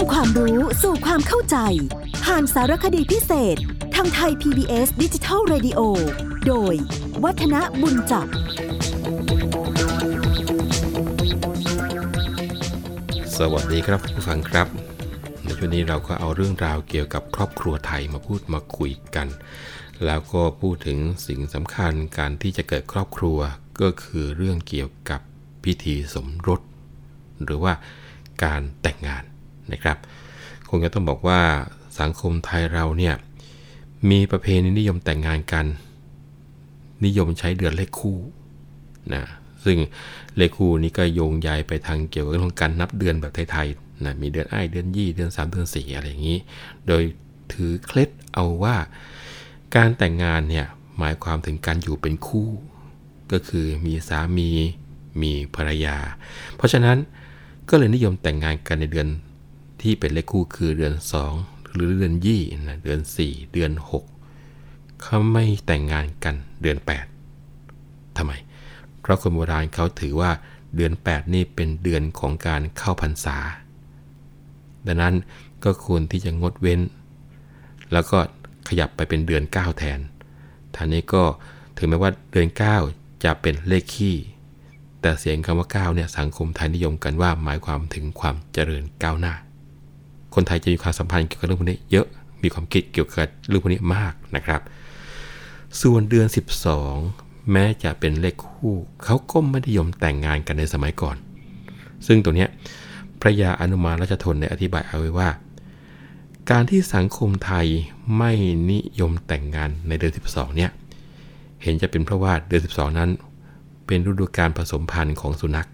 ำความรู้สู่ความเข้าใจ ผ่านสารคดีพิเศษ ทางไทย PBS ดิจิทัล Radio โดย วัฒนบุญจับ สวัสดีครับผู้ฟังครับ ในช่วงนี้เราก็เอาเรื่องราวเกี่ยวกับครอบครัวไทยมาพูดมาคุยกัน แล้วก็พูดถึงสิ่งสำคัญการที่จะเกิดครอบครัวก็คือเรื่องเกี่ยวกับพิธีสมรส หรือว่าการแต่งงาน นะครับ คงจะต้องบอกว่าสังคมไทยเราเนี่ยมีประเพณีนิยมแต่งงานกัน นิยมใช้เดือนเลขคู่นะซึ่งเลขคู่นี้ก็โยงใยไปทางเกี่ยวกับเรื่องการนับเดือนแบบไทยๆนะมีเดือนอ้ายเดือนยี่เดือน3 เดือน 4 อะไรอย่างนี้ โดยถือเคล็ดเอาว่าการแต่งงานเนี่ยหมายความถึงการอยู่เป็นคู่ ก็คือมีสามีมีภรรยา เพราะฉะนั้นก็เลยนิยมแต่งงานกันในเดือน ที่เป็นเลขคู่คือเดือน 2 หรือเดือนยี่นะเดือน 4 เดือน 6 เขาไม่แต่งงานกันเดือน 8ทำไม เพราะคนโบราณเขาถือว่าเดือน 8 นี่เป็นเดือนของการเข้าพรรษา ดังนั้นก็ควรที่จะงดเว้น แล้วก็ขยับไปเป็นเดือน 9 แทนท่านี้ก็ถึงแม้ว่าเดือน 9 จะเป็นเลขขี้แต่เสียงคำว่า9เนี่ยสังคมไทยนิยมกันว่าหมายความถึงความเจริญก้าวหน้า คนไทยจะมีความสัมพันธ์เกี่ยวกับเรื่องพวกนี้เยอะมีความคิดเกี่ยวกับเรื่องพวกนี้มากนะครับ ส่วนเดือน 12 แม้จะเป็นเลขคู่เขาก็ไม่นิยมแต่งงานกันในสมัยก่อน ซึ่งตัวเนี้พระยาอนุมาราชทนได้อธิบายเอาไว้ว่า การที่สังคมไทยไม่นิยมแต่งงานในเดือน 12 เนี่ยเห็นจะเป็นเพราะว่าเดือน 12 นั้น เป็นฤดูการผสมพันธุ์ของสุนัข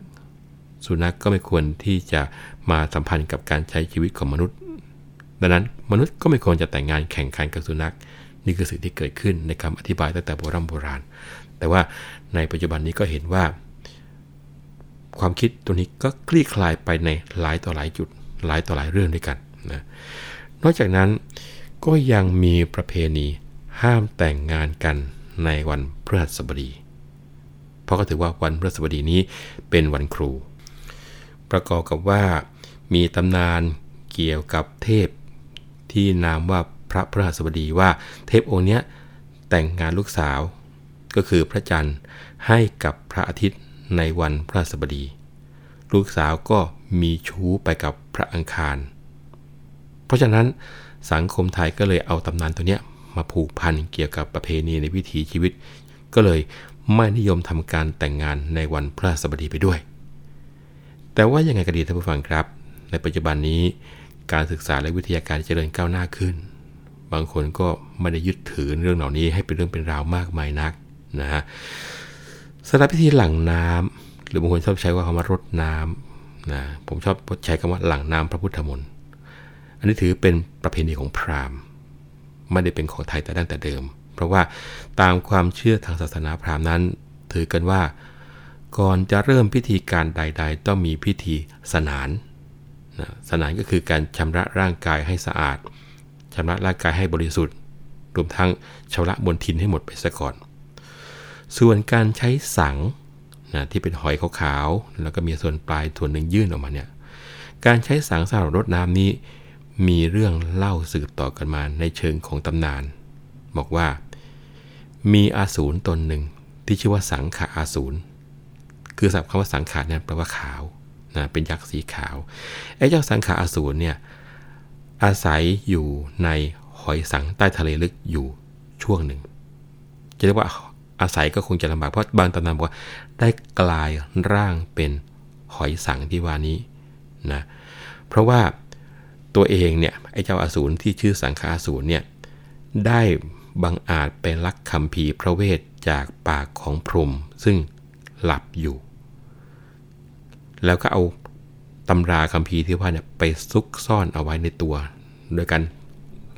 สุนัขก็ไม่ควรที่จะมาสัมพันธ์กับการใช้ชีวิตของมนุษย์ ดังนั้นมนุษย์ก็ไม่ควรจะแต่งงานแข่งขันกับสุนัข นี่คือสิ่งที่เกิดขึ้นในคำอธิบายตั้งแต่โบราณโบราณ แต่ว่าในปัจจุบันนี้ก็เห็นว่า ความคิดตัวนี้ก็คลี่คลายไปในหลายต่อหลายจุดหลายต่อหลายเรื่องด้วยกันนะนอกจากนั้นก็ยังมีประเพณีห้ามแต่งงานกันในวันพฤหัสบดี เพราะก็ถือว่าวันพฤหัสบดีนี้เป็นวันครู ประกอบกับว่า มีตำนานเกี่ยวกับเทพ ที่นามว่าพระพฤหัสบดีว่าเทพองค์นี้แต่งงานลูกสาว ก็คือพระจันทร์ให้กับพระอาทิตย์ในวันพระหัสบดี ลูกสาวก็มีชู้ไปกับพระอังคาร เพราะฉะนั้นสังคมไทยก็เลยเอาตำนานตัวเนี้ยมาผูกพันเกี่ยวกับประเพณีในวิถีชีวิต ก็เลยไม่นิยมทำการแต่งงานในวันพระสบดีไปด้วย แต่ว่ายังไงก็ดีท่านผู้ฟังครับ ในปัจจุบันนี้การศึกษาและวิทยาการเจริญก้าวหน้าขึ้น บางคนก็ไม่ได้ยึดถือเรื่องเหล่านี้ให้เป็นเรื่องเป็นราวมากมายนักนะฮะสำหรับพิธีหลังน้ำหรือบางคนชอบใช้ว่าคำว่ารดน้ำนะผมชอบใช้คำว่าหลังน้ำพระพุทธมนต์อันนี้ถือเป็นประเพณีของพราหมณ์ไม่ได้เป็นของไทยแต่ตั้งแต่เดิม เพราะว่าตามความเชื่อทางศาสนาพราหมณ์นั้น ถือกันว่า ก่อนจะเริ่มพิธีการใด ๆ ต้องมีพิธีสนานนะสนานก็คือการชำระร่างกายให้สะอาดชำระร่างกายให้บริสุทธิ์ รวมทั้งชำระบนทินให้หมดไปซะก่อน ส่วนการใช้สังนะที่เป็นหอยขาวๆแล้วก็มีส่วนปลายส่วนหนึ่งยื่นออกมาเนี่ยการใช้สังสำหรับรดน้ำนี้ มีเรื่องเล่าสืบต่อกันมาในเชิงของตำนาน บอกว่า มีอาสูรตนหนึ่งที่ชื่อว่าสังขาอาสูร คือศัพท์คำว่าสังขาเนี่ยแปลว่าขาวนะเป็นยักษ์สีขาวไอ้เจ้าสังขารอสูรเนี่ยอาศัยอยู่ในหอยสังใต้ทะเลลึกอยู่ช่วงหนึ่ง จะเรียกว่าอาศัยก็คงจะลำบากเพราะบางตำนานบอกว่าได้กลายร่างเป็นหอยสังที่ว่านี้นะเพราะว่าตัวเองเนี่ยไอ้เจ้าอาสูรที่ชื่อสังฆาสูรเนี่ยได้บังอาจไปลักคำพีพระเวทจากปากของพรหมซึ่งหลับอยู่ แล้วก็เอาตำราคำพีที่ว่าเนี่ยไปซุกซ่อนเอาไว้ในตัว โดยการ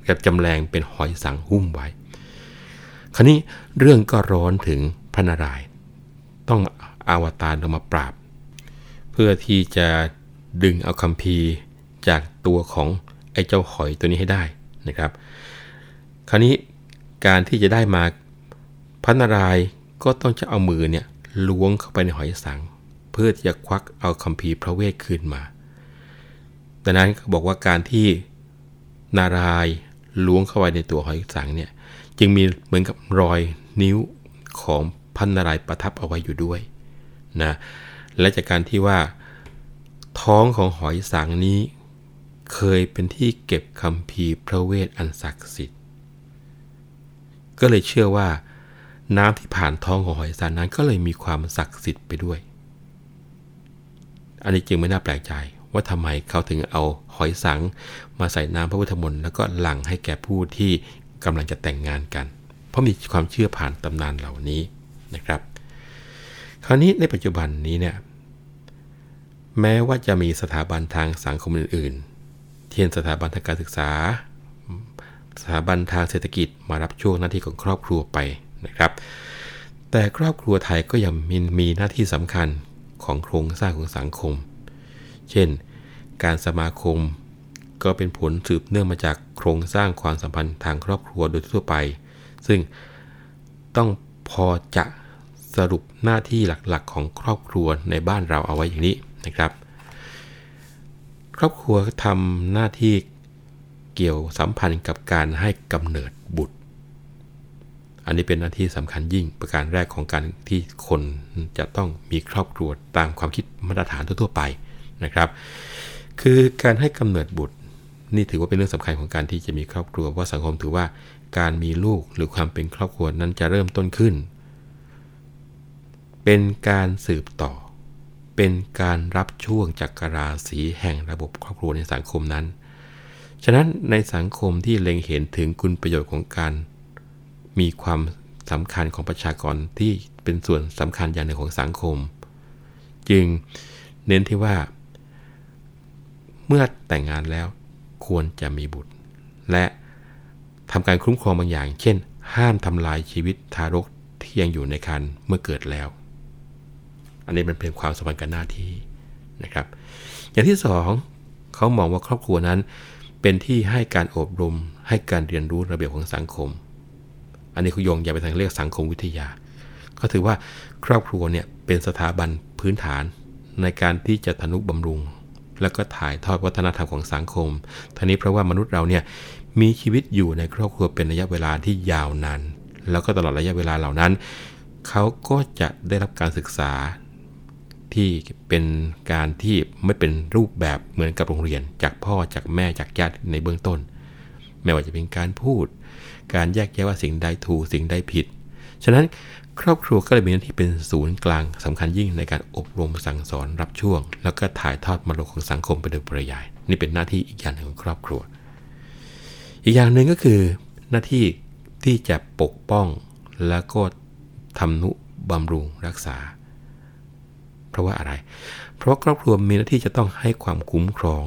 กับจำแรงเป็นหอยสังหุ้มไว้ คราวนี้เรื่องก็ร้อนถึงพระนารายณ์ต้องอาวตารลงมาปราบ เพื่อที่จะดึงเอาคำพีจากตัวของไอ้เจ้าหอยตัวนี้ให้ได้นะครับ คราวนี้การที่จะได้มาพันนารายก็ต้องจะเอามือเนี่ยล้วงเข้าไปในหอยสัง พื่อจะควักเอาคัมภีร์พระเวทคืนมาดังนั้นเขาบอกว่าการที่นารายล้วงเข้าไปในตัวหอยสังเนี่ยจึงมีเหมือนกับรอยนิ้วของพันนารายประทับเอาไว้อยู่ด้วยนะและจากการที่ว่าท้องของหอยสังนี้ เคยเป็นที่เก็บคำพีพระเวทอันศักดิ์สิทธิ์ ก็เลยเชื่อว่า น้ำที่ผ่านท้องของหอยสังนั้นก็เลยมีความศักดิ์สิทธิ์ไปด้วย อันนี้จึงไม่น่าแปลกใจ ว่าทำไมเขาถึงเอาหอยสัง มาใส่น้ำพระพุทธมนต์แล้วก็หลั่งให้แก่ผู้ที่กำลังจะแต่งงานกัน เพราะมีความเชื่อผ่านตำนานเหล่านี้นะครับ คราวนี้ในปัจจุบันนี้เนี่ยแม้ว่าจะมีสถาบันทางสังคมอื่นๆเช่นสถาบันทางการศึกษา สถาบันทางเศรษฐกิจมารับช่วงหน้าที่ของครอบครัวไปนะครับ แต่ครอบครัวไทยก็ยังมีมีหน้าที่สำคัญ ของโครงสร้างของสังคม เช่น การสมาคมก็เป็นผลสืบเนื่องมาจากโครงสร้างความสัมพันธ์ทางครอบครัวโดยทั่วไป ซึ่งต้องพอจะสรุปหน้าที่หลักๆ ของครอบครัวในบ้านเราเอาไว้อย่างนี้นะครับ ครอบครัวทำหน้าที่เกี่ยวสัมพันธ์กับการให้กำเนิดบุตร อันนี้เป็นหน้าที่สำคัญยิ่งประการแรกของการที่คนจะต้องมีครอบครัวตามความคิดมาตรฐานทั่วๆไปนะครับ คือการให้กำเนิดบุตรนี่ถือว่าเป็นเรื่องสำคัญของการที่จะมีครอบครัวเพราะสังคมถือว่าการมีลูกหรือความเป็นครอบครัวนั้นจะเริ่มต้นขึ้น เป็นการสืบต่อ เป็นการรับช่วงจากกราศีแห่งระบบครอบครัวในสังคมนั้น ฉะนั้นในสังคมที่เล็งเห็นถึงคุณประโยชน์ของการ มีความสำคัญของประชากรที่เป็นส่วนสำคัญอย่างหนึ่งของสังคม จึงเน้นที่ว่า เมื่อแต่งงานแล้วควรจะมีบุตร และทำการคุ้มครองบางอย่าง เช่น ห้ามทำลายชีวิตทารกที่ยังอยู่ในครรภ์เมื่อเกิดแล้ว อันนี้มันเป็นความสมพันธ์กันหน้าที่นะครับ อย่างที่สองเขามองว่าครอบครัวนั้น เป็นที่ให้การอบรมให้การเรียนรู้ระเบียบของสังคม อันนี้เขาโยงอย่าไปทางเรียกสังคมวิทยา ก็ถือว่าครอบครัวเนี่ยเป็นสถาบันพื้นฐานในการที่จะทนุบำรุง แล้วก็ถ่ายทอดวัฒนธรรมของสังคมท่านี้เพราะว่ามนุษย์เราเนี่ยมีชีวิตอยู่ในครอบครัวเป็นระยะเวลาที่ยาวนานแล้วก็ตลอดระยะเวลาเหล่านั้น เขาก็จะได้รับการศึกษาที่เป็นการที่ไม่เป็นรูปแบบเหมือนกับโรงเรียน จากพ่อจากแม่จากญาติในเบื้องต้น ไม่ว่าจะเป็นการพูด การแยกแยะว่าสิ่งใดถูกสิ่งใดผิด ฉะนั้นครอบครัวก็เลยมีหน้าที่เป็นศูนย์กลางสำคัญยิ่งในการอบรมสั่งสอนรับช่วง แล้วก็ถ่ายทอดมรดกของสังคมไปโดยปริยาย นี่เป็นหน้าที่อีกอย่างหนึ่งของครอบครัว อีกอย่างหนึ่งก็คือหน้าที่ที่จะปกป้องแล้วก็ทำนุบำรุงรักษา เพราะว่าอะไร เพราะครอบครัวมีหน้าที่จะต้องให้ความคุ้มครอง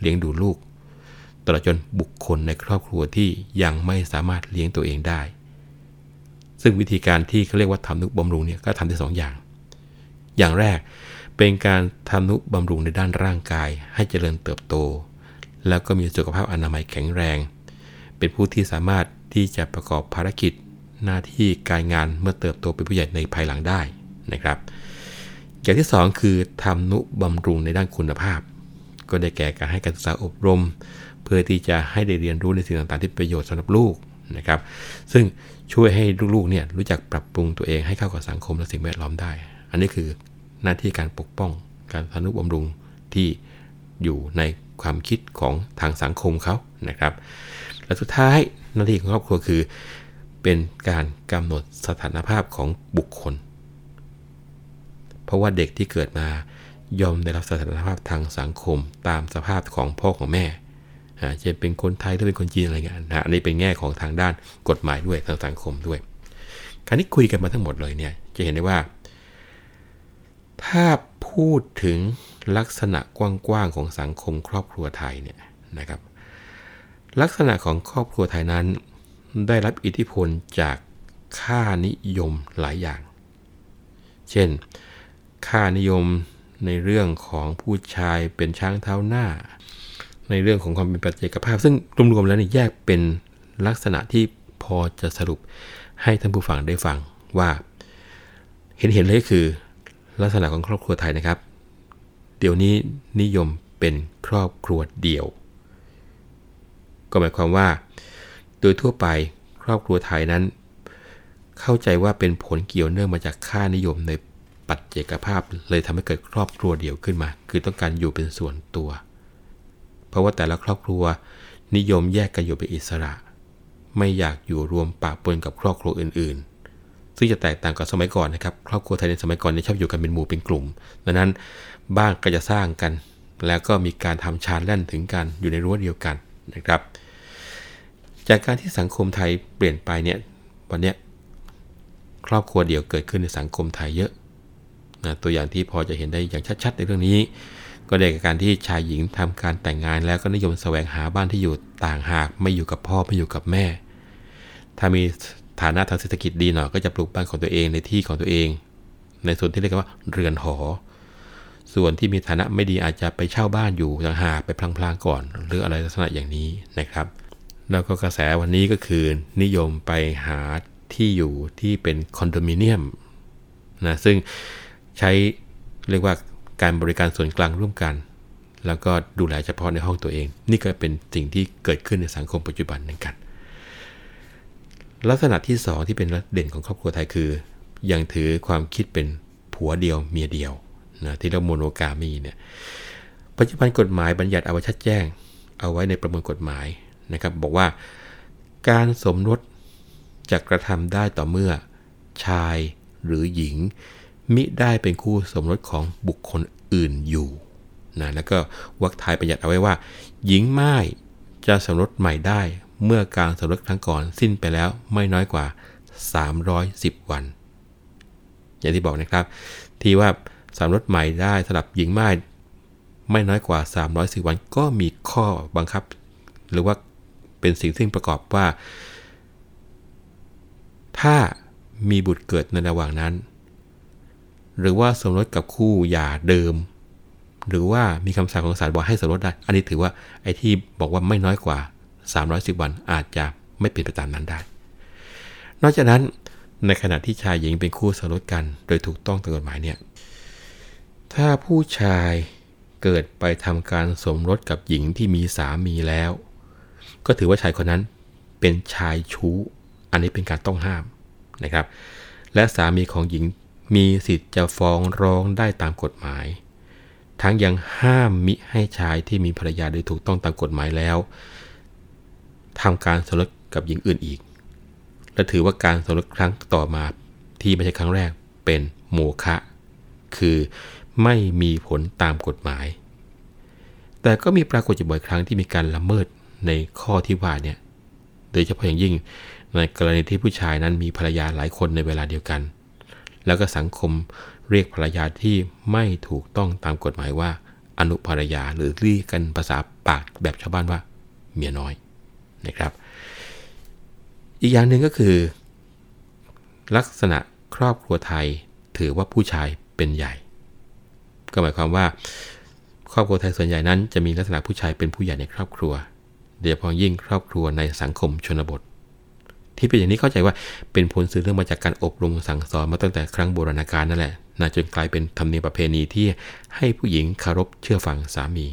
เลี้ยงดูลูก ตลอดจนบุคคลในครอบครัวที่ยังไม่สามารถเลี้ยงตัวเองได้ ซึ่งวิธีการที่เขาเรียกว่าทำนุบำรุงเนี่ยก็ทำได้สองอย่าง อย่างแรกเป็นการทำนุบำรุงในด้านร่างกาย ให้เจริญเติบโต แล้วก็มีสุขภาพอนามัยแข็งแรง เป็นผู้ที่สามารถที่จะประกอบภารกิจหน้าที่การงานเมื่อเติบโตเป็นผู้ใหญ่ในภายหลังได้นะครับ อย่างที่ 2 คือทำนุบำรุงในด้านคุณภาพ ก็ได้แก่การให้การศึกษาอบรม เพื่อที่จะให้ได้เรียนรู้ในสิ่งต่างๆที่ประโยชน์สำหรับลูกนะครับ ซึ่งช่วยให้ลูกๆเนี่ยรู้จักปรับปรุงตัวเองให้เข้ากับสังคมและสิ่งแวดล้อมได้ อันนี้คือหน้าที่การปกป้องการทนุบำรุงที่อยู่ในความคิดของทางสังคมเขานะครับ และสุดท้ายหน้าที่ของครอบครัวคือ เป็นการกำหนดสถานภาพของบุคคล เพราะว่าเด็กที่เกิดมายอมได้รับสถานภาพทางสังคมตามสภาพของพ่อของแม่ จะเป็นคนไทยหรือเป็นคนจีนอะไรเงี้ยนะอันนี้เป็นแง่ของทางด้านกฎหมายด้วยทางสังคมด้วยคราวนี้คุยกันมาทั้งหมดเลยเนี่ยจะเห็นได้ว่า ถ้าพูดถึงลักษณะกว้างๆของสังคมครอบครัวไทยเนี่ยนะครับ ลักษณะของครอบครัวไทยนั้น ได้รับอิทธิพลจากค่านิยมหลายอย่าง เช่น ค่านิยมในเรื่องของผู้ชายเป็นช้างเท้าหน้า ในเรื่องของความเป็นปัจเจกภาพ ซึ่งรวมๆแล้วเนี่ยแยกเป็นลักษณะที่พอจะสรุปให้ท่านผู้ฟังได้ฟังว่า เห็นเห็นเลยคือลักษณะของครอบครัวไทยนะครับ เดี๋ยวนี้นิยมเป็นครอบครัวเดี่ยว ก็หมายความว่า โดยทั่วไปครอบครัวไทยนั้น เข้าใจว่าเป็นผลเกี่ยวเนื่องมาจากค่านิยมในปัจเจกภาพ เลยทำให้เกิดครอบครัวเดี่ยวขึ้นมา คือต้องการอยู่เป็นส่วนตัว เพราะว่าแต่ละครอบครัว นิยมแยกกันอยู่เป็นอิสระ ไม่อยากอยู่รวมปะปนกับครอบครัวอื่นๆ ซึ่งจะแตกต่างกับสมัยก่อนนะครับ ครอบครัวไทยในสมัยก่อนนี่ชอบอยู่กันเป็นหมู่เป็นกลุ่ม ดังนั้นบ้านก็จะสร้างกัน แล้วก็มีการทำชานแล่นถึงกันอยู่ในรั้วเดียวกันนะครับ จากการที่สังคมไทยเปลี่ยนไปเนี่ยวันนี้ครอบครัวเดียวเกิดขึ้นในสังคมไทยเยอะนะตัวอย่างที่พอจะเห็นได้อย่างชัด ๆ ในเรื่องนี้ ก็ได้กับการที่ชายหญิงทำการแต่งงานแล้วก็นิยมแสวงหาบ้านที่อยู่ต่างหากไม่อยู่กับพ่อไม่อยู่กับแม่ ถ้ามีฐานะทางเศรษฐกิจดีหน่อยก็จะปลูกบ้านของตัวเองในที่ของตัวเอง ในส่วนที่เรียกว่าเรือนหอ ส่วนที่มีฐานะไม่ดีอาจจะไปเช่าบ้านอยู่ต่างหากไปพลางๆก่อน หรืออะไรลักษณะอย่างนี้นะครับ แล้วก็กระแสวันนี้ก็คือนิยมไปหาที่อยู่ที่เป็นคอนโดมิเนียมนะซึ่งใช้เรียกว่า การบริการส่วนกลางร่วมกัน แล้วก็ดูแลเฉพาะในห้องตัวเอง นี่ก็เป็นสิ่งที่เกิดขึ้นในสังคมปัจจุบันนึงกัน ลักษณะที่ 2 ที่เป็นเด่นของครอบครัวไทยคือ ยังถือความคิดเป็นผัวเดียวเมียเดียวนะที่เรียกโมโนกามีเนี่ยปัจจุบันกฎหมายบัญญัติเอาไว้ชัดแจ้ง เอาไว้ในประมวลกฎหมายนะครับบอกว่าการสมรสจะกระทำได้ต่อเมื่อชายหรือหญิง มิได้เป็นคู่สมรสของบุคคลอื่นอยู่นะแล้วก็วรรคทายประหยัดเอาไว้ว่า หญิงไม้จะสมรสใหม่ได้เมื่อการสมรสครั้งก่อนสิ้นไปแล้วไม่น้อยกว่า 310 วัน อย่างที่บอกนะครับ ที่ว่าสมรสใหม่ได้สำหรับหญิงไม้ไม่น้อยกว่า 310 วัน ก็มีข้อบังคับ หรือว่าเป็นสิ่งที่งประกอบว่า ถ้ามีบุตรเกิดในระหว่างนั้น หรือว่าสมรสกับคู่หย่าเดิม หรือว่ามีคำสั่งของศาลบอกให้สมรสได้ อันนี้ถือว่าไอ้ที่บอกว่าไม่น้อยกว่า 310 วันอาจจะไม่เป็นไปตามนั้นได้ นอกจากนั้นในขณะที่ชายหญิงเป็นคู่สมรสกัน โดยถูกต้องตามกฎหมายเนี่ย ถ้าผู้ชายเกิดไปทำการสมรสกับหญิงที่มีสามีแล้ว ก็ถือว่าชายคนนั้นเป็นชายชู้ อันนี้เป็นการต้องห้ามนะครับ และสามีของหญิง มีสิทธิ์จะฟ้องร้องได้ตามกฎหมาย ทั้งยังห้ามมิให้ชายที่มีภรรยาโดยถูกต้องตามกฎหมายแล้วทำการสมรสกับหญิงอื่นอีก และถือว่าการสมรสครั้งต่อมาที่ไม่ใช่ครั้งแรกเป็นโมฆะคือไม่มีผลตามกฎหมาย แต่ก็มีปรากฏอยู่บ่อยครั้งที่มีการละเมิดในข้อที่ว่าเนี่ย โดยเฉพาะอย่างยิ่งในกรณีที่ผู้ชายนั้นมีภรรยาหลายคนในเวลาเดียวกัน แล้วก็สังคมเรียกภรรยาที่ไม่ถูกต้องตามกฎหมายว่า อนุภรรยาหรือเรียกกันภาษาปากแบบชาวบ้านว่า เมียน้อยนะครับ อีกอย่างหนึ่งก็คือ ลักษณะครอบครัวไทยถือว่าผู้ชายเป็นใหญ่ ก็หมายความว่า ครอบครัวไทยส่วนใหญ่นั้น จะมีลักษณะผู้ชายเป็นผู้ใหญ่ในครอบครัวโดยเฉพาะยิ่งครอบครัวในสังคมชนบท ที่เป็นอย่างนี้เข้าใจว่าเป็นผลสืบเนื่องมาจากการอบรมสั่งสอนมาตั้งแต่ครั้งโบราณกาลนั่นแหละนะจนกลายเป็นธรรมเนียมประเพณีที่ให้ผู้หญิงคารพเชื่อฟังสามี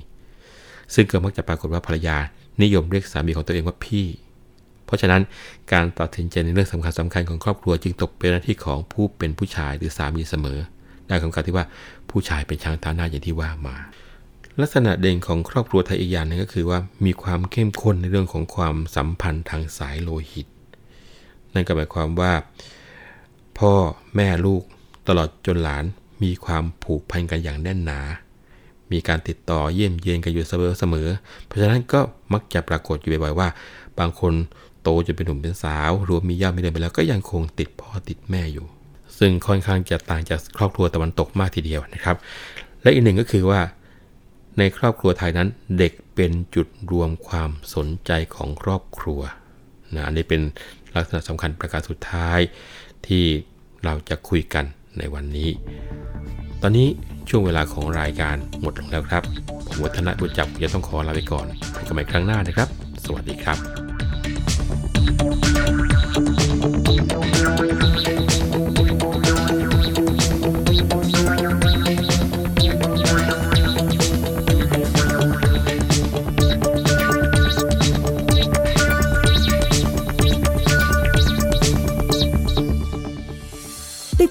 ซึ่งก็มักจะปรากฏว่าภรรยานิยมเรียกสามีของตัวเองว่าพี่ เพราะฉะนั้นการตัดสินใจในเรื่องสำคัญสำคัญของครอบครัวจึงตกเป็นหน้าที่ของผู้เป็นผู้ชายหรือสามีเสมอได้คำกล่าวที่ว่าผู้ชายเป็นช้างตาหน้าอย่างที่ว่ามา ลักษณะเด่นของครอบครัวไทยอีกอย่างนึงก็คือว่ามีความเข้มข้นในเรื่องของความสัมพันธ์ทางสายโลหิต นั่นก็หมายความว่า พ่อแม่ลูกตลอดจนหลานมีความผูกพันกันอย่างแน่นหนา มีการติดต่อเยี่ยมเยียนกันอยู่เสมอเสมอ เพราะฉะนั้นก็มักจะปรากฏอยู่บ่อยๆว่า บางคนโตจนเป็นหนุ่มเป็นสาวรวมมีญาติมีเดินไปแล้วก็ยังคงติดพ่อติดแม่อยู่ ซึ่งค่อนข้างจะต่างจากครอบครัวตะวันตกมากทีเดียวนะครับ และอีกหนึ่งก็คือว่าในครอบครัวไทยนั้นเด็กเป็นจุดรวมความสนใจของครอบครัว นะอันนี้เป็นลักษณะสำคัญประการสุดท้ายที่เราจะคุยกันในวันนี้ ตอนนี้ช่วงเวลาของรายการหมดลงแล้วครับ ผมวัฒนบุญจับจะต้องขอลาไปก่อนพบกันใหม่ครั้งหน้านะครับ สวัสดีครับ